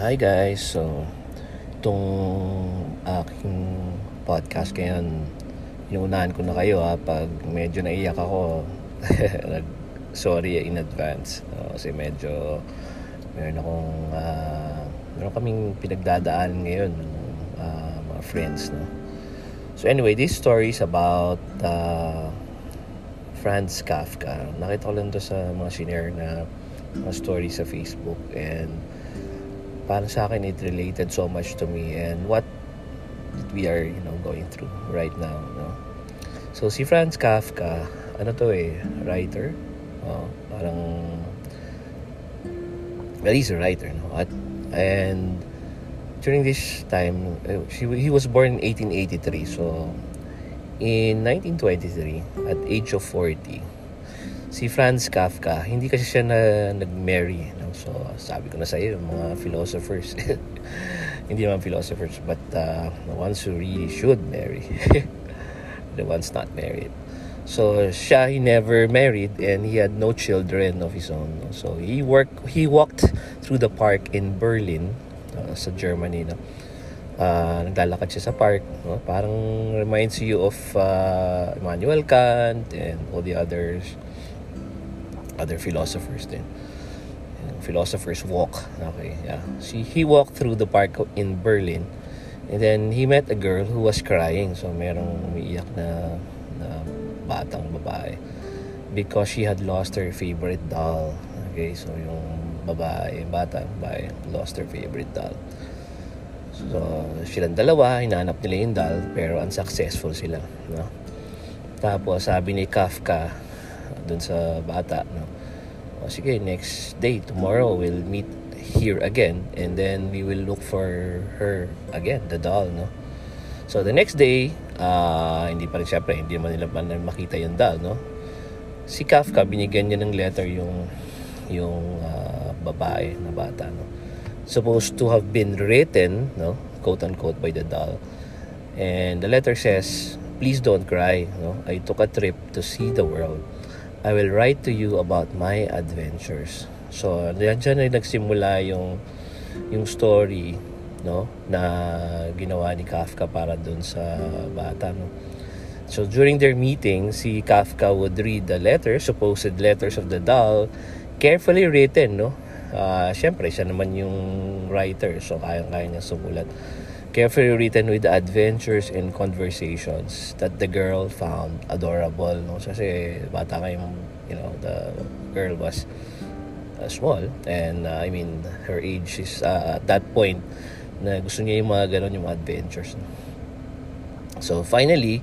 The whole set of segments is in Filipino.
Hi guys, so itong aking podcast ngayon, inuunahan ko na kayo ha, pag medyo naiyak ako, sorry in advance. Uh, kasi medyo meron akong, uh, meron kaming pinagdadaan ngayon, uh, mga friends. No? So anyway, this story is about uh, Franz Kafka. Nakita ko lang to sa mga senior na mga story sa Facebook and para sa akin it related so much to me and what we are you know going through right now no so si Franz Kafka ano to eh writer oh, parang well he's a writer no At, and during this time she, he was born in 1883 so in 1923 at age of 40 si Franz Kafka, hindi kasi siya na nag-marry. So, sabi ko na sa iyo, mga philosophers, hindi naman philosophers, but uh, the ones who really should marry. the ones not married. So, siya, he never married and he had no children of his own. So, he worked, he walked through the park in Berlin, uh, sa Germany. No? Uh, naglalakad siya sa park. No? Parang reminds you of uh, Immanuel Kant and all the others other philosophers din. Philosophers walk. Okay, yeah. See, he walked through the park in Berlin and then he met a girl who was crying. So merong umiiyak na, na batang babae because she had lost her favorite doll. Okay, so yung babae, bata, babae, lost her favorite doll. So, silang dalawa, hinanap nila yung doll, pero unsuccessful sila. No? Tapos, sabi ni Kafka, dun sa bata, no? O sige, next day, tomorrow, we'll meet here again and then we will look for her again, the doll, no? So, the next day, uh, hindi pa rin syempre, hindi naman nila man makita yung doll, no? Si Kafka, binigyan niya ng letter yung yung uh, babae na bata, no? Supposed to have been written, no? Quote unquote by the doll. And the letter says, Please don't cry, no? I took a trip to see the world I will write to you about my adventures. So, diyan dyan ay nagsimula yung yung story no na ginawa ni Kafka para dun sa bata no. So during their meeting, si Kafka would read the letters, supposed letters of the doll, carefully written, no? Uh, Siyempre, siya naman yung writer, so kaya-kaya niya sumulat carefully written with adventures and conversations that the girl found adorable no kasi bata kayong you know the girl was uh, small and uh, I mean her age is uh, at that point na gusto niya yung mga ganun yung adventures no? so finally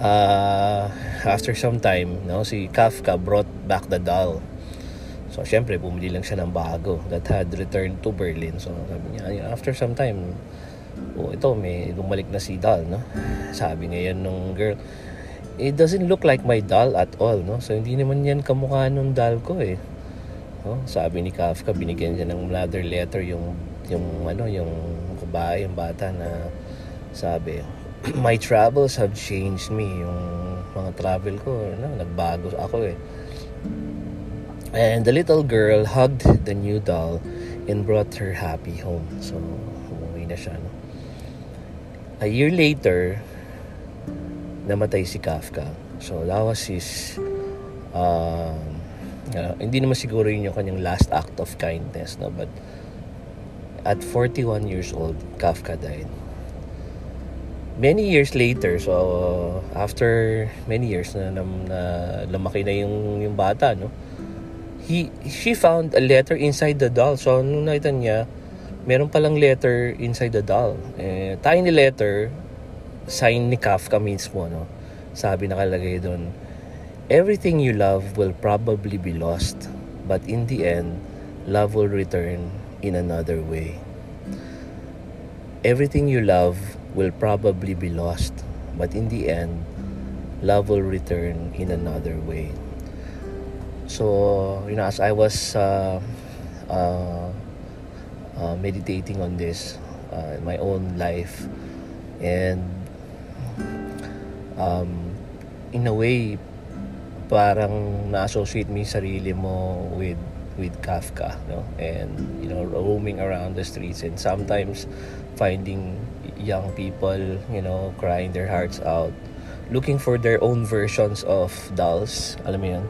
uh, after some time no si Kafka brought back the doll So, syempre, bumili lang siya ng bago that had returned to Berlin. So, sabi niya, after some time, oh, ito may lumalik na si doll, no? Sabi ngayon nung girl, it doesn't look like my doll at all, no? So, hindi naman yan kamukha nung doll ko, eh. No? Sabi ni Kafka, binigyan niya ng another letter yung, yung, ano, yung babae, yung bata na sabi, my travels have changed me. Yung mga travel ko, no? nagbago ako, eh. And the little girl hugged the new doll and brought her happy home. So, umuwi na siya, no? A year later, namatay si Kafka. So, that was his... Uh, uh, hindi naman siguro yun yung kanyang last act of kindness, no? But at 41 years old, Kafka died. Many years later, so after many years na, na, na lumaki na yung, yung bata, no? He, she found a letter inside the doll. So, nung nakita niya, meron palang letter inside the doll. Eh, tiny letter, sign ni Kafka mismo, no? Sabi nakalagay doon, Everything you love will probably be lost, but in the end, love will return in another way. Everything you love will probably be lost, but in the end, love will return in another way. So, you know, as I was uh, uh, uh, meditating on this uh, in my own life and um, in a way parang na-associate mo sarili mo with with Kafka, no? And you know, roaming around the streets and sometimes finding young people, you know, crying their hearts out, looking for their own versions of dolls, alam mo yun?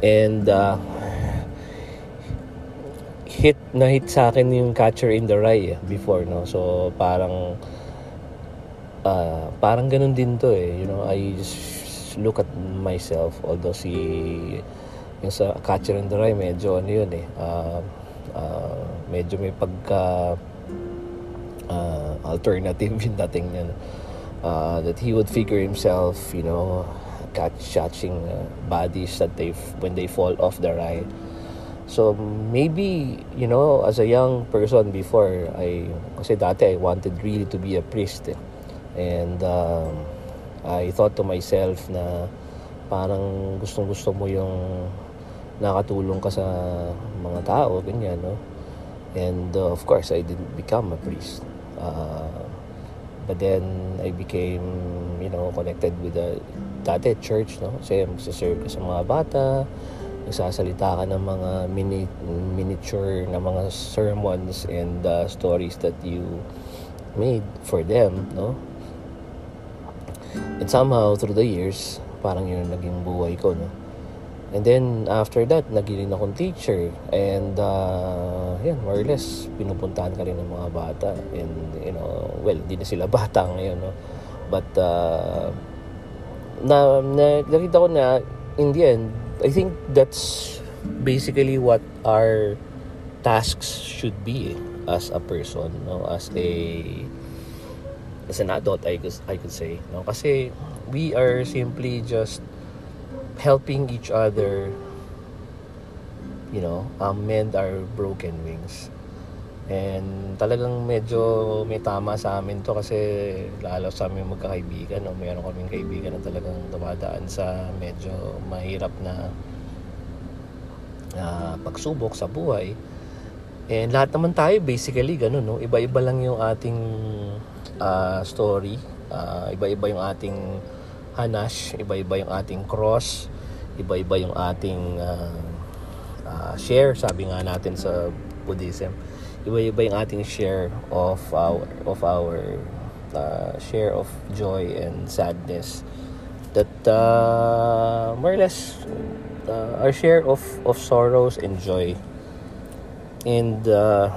And uh, hit na hit sa akin yung Catcher in the Rye eh, before, no? So parang uh, parang ganun din to eh, you know, I just look at myself although si yung sa Catcher in the Rye medyo ano yun eh uh, uh, medyo may pagka uh, alternative yung dating niya uh, that he would figure himself you know catch catching uh, bodies that they when they fall off the ride so maybe you know as a young person before I kasi dati I wanted really to be a priest eh. and um, I thought to myself na parang gustong gusto mo yung nakatulong ka sa mga tao, ganyan, no? And uh, of course, I didn't become a priest. Uh, but then, I became, you know, connected with the dati church, no? Kasi magsaserve ka sa mga bata, nagsasalita ka ng mga mini, miniature na mga sermons and uh, stories that you made for them, no? And somehow, through the years, parang yun naging buhay ko, no? And then, after that, naging akong teacher. And, uh, yan, more or less, pinupuntahan ka rin ng mga bata. And, you know, well, di na sila bata ngayon, no? But, uh, na, na, nakita ko na, in the end, I think that's basically what our tasks should be as a person, no? As a, as an adult, I could, I could say, no? Kasi, we are simply just helping each other you know um, mend our broken wings and talagang medyo may tama sa amin to kasi lalo sa aming magkakaibigan no? mayroon kaming kaibigan na talagang dumadaan sa medyo mahirap na uh, pagsubok sa buhay and lahat naman tayo basically ganun no iba-iba lang yung ating uh, story uh, iba-iba yung ating hanash, iba-iba yung ating cross, iba-iba yung ating uh, uh, share, sabi nga natin sa Buddhism. Iba-iba yung ating share of our of our uh, share of joy and sadness. That uh, more or less uh, our share of of sorrows and joy. And uh,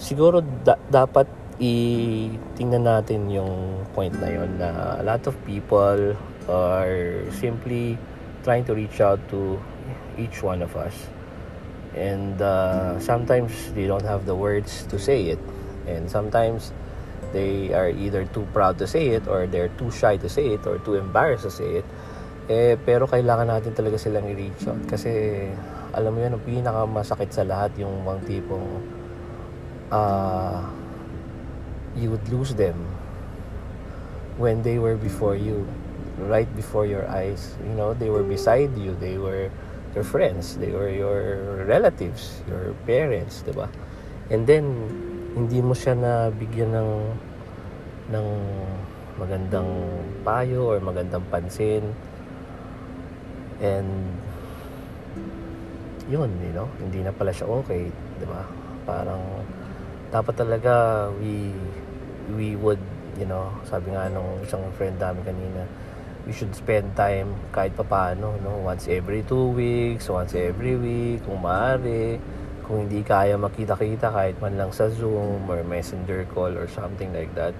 siguro da- dapat i-tingnan natin yung point na yon na a lot of people are simply trying to reach out to each one of us and uh, sometimes they don't have the words to say it. And sometimes they are either too proud to say it or they're too shy to say it or too embarrassed to say it. Eh pero kailangan natin talaga silang i-reach out. Kasi alam mo yun ang pinakamasakit sa lahat yung mga tipong uh, you would lose them when they were before you right before your eyes. You know they were beside you. They were your friends they were your relatives your parents diba and then hindi mo siya na bigyan ng ng magandang payo or magandang pansin. And yun you know hindi na pala siya okay diba parang dapat talaga we we would, you know, sabi nga nung isang friend namin kanina, we should spend time kahit pa paano, no? Once every two weeks, once every week, kung maaari. Kung hindi kaya makita-kita kahit man lang sa Zoom or messenger call or something like that.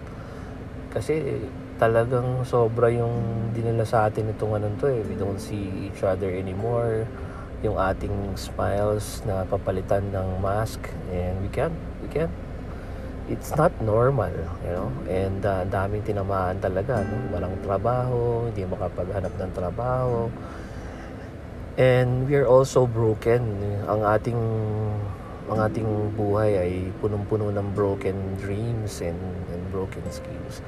Kasi talagang sobra yung dinala sa atin itong anong to eh. We don't see each other anymore. Yung ating smiles na papalitan ng mask and we can't, we can't it's not normal, you know. And uh, daming tinamaan talaga, no? Walang trabaho, hindi makapaghanap ng trabaho. And we are also broken. Ang ating ang ating buhay ay punong-puno ng broken dreams and, and broken schemes.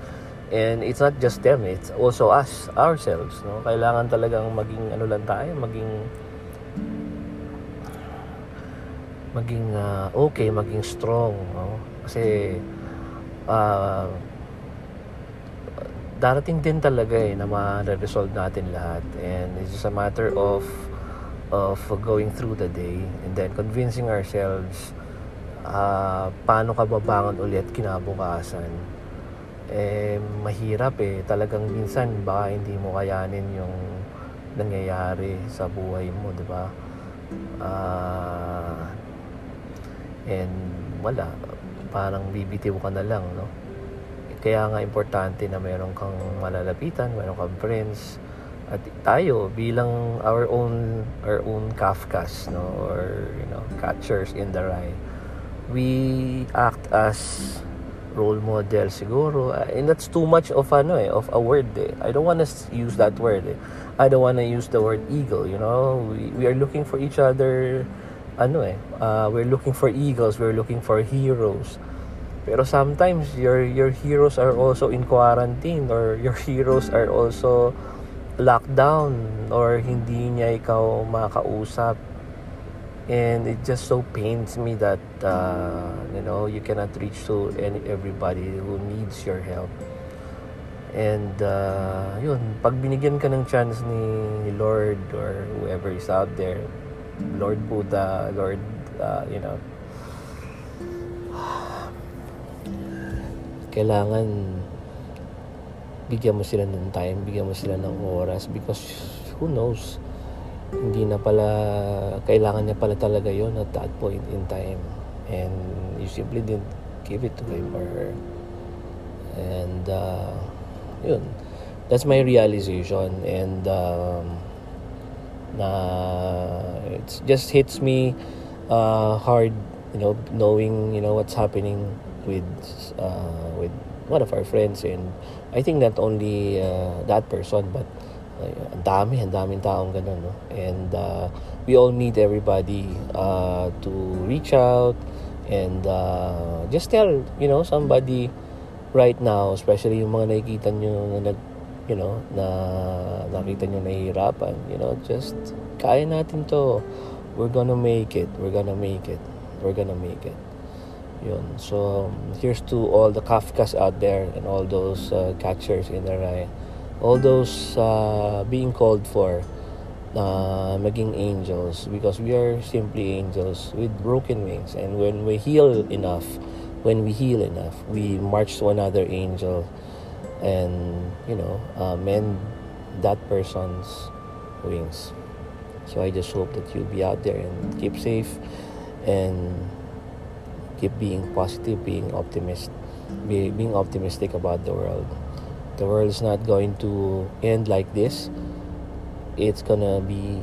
And it's not just them, it's also us, ourselves, no? Kailangan talagang maging ano lang tayo, maging maging uh, okay, maging strong, no? Kasi uh, darating din talaga eh na ma-resolve natin lahat. And it's just a matter of of going through the day and then convincing ourselves uh, paano ka babangon ulit kinabukasan. Eh mahirap eh. Talagang minsan baka hindi mo kayanin yung nangyayari sa buhay mo di ba? Uh, and wala parang bibitiw ka na lang no? Kaya nga importante na meron kang malalapitan meron kang friends at tayo bilang our own our own Kafkas no? Or you know catchers in the rye. We act as role model siguro. Uh, and that's too much of ano eh of a word eh. I don't want to use that word eh. I don't want to use the word eagle you know? We, we are looking for each other ano eh uh, we're looking for eagles we're looking for heroes. Pero sometimes your your heroes are also in quarantine or your heroes are also locked down or hindi niya ikaw makausap. And it just so pains me that uh, you know you cannot reach to any everybody who needs your help. And uh, yun pag binigyan ka ng chance ni, ni Lord or whoever is out there Lord Buddha Lord uh, you know. Kailangan bigyan mo sila ng time bigyan mo sila ng oras because who knows? Hindi na pala kailangan niya pala talaga yon at that point in time. And you simply didn't give it to him or her. And uh, yun. That's my realization and um, na it just hits me uh, hard you know knowing you know what's happening with uh, with one of our friends and I think not only uh, that person but ang dami, ang daming taong ganun, no? And uh, we all need everybody uh, to reach out and uh, just tell, you know, somebody right now, especially yung mga nakikita nyo na nag, you know, na nakita nyo nahihirapan, you know, just kaya natin to. We're gonna make it. We're gonna make it. We're gonna make it. Yun. So, here's to all the Kafkas out there and all those uh, catchers in the ride all those uh, being called for uh, maging angels because we are simply angels with broken wings and when we heal enough when we heal enough we march to another angel and you know uh, mend that person's wings. So i just hope that you'll be out there and keep safe and keep being positive being optimist be, being optimistic about the world. The world is not going to end like this. It's gonna be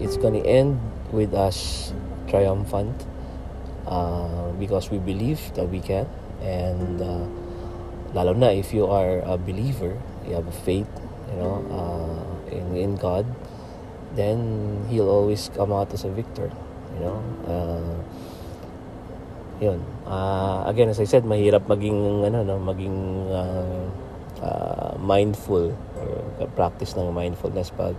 it's gonna end with us triumphant uh, because we believe that we can. And uh, lalo na if you are a believer you have a faith you know uh, in, in God then he'll always come out as a victor you know? Uh, yun. Uh, again as I said mahirap maging ano no maging uh, uh, mindful or practice ng mindfulness pag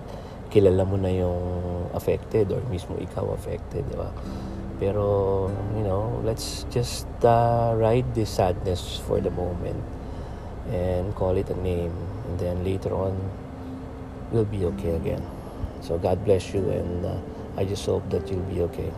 kilala mo na yung affected or mismo ikaw affected, di ba? Pero, you know, let's just uh, ride this sadness for the moment and call it a name. And then later on, we'll be okay again. So God bless you and uh, I just hope that you'll be okay.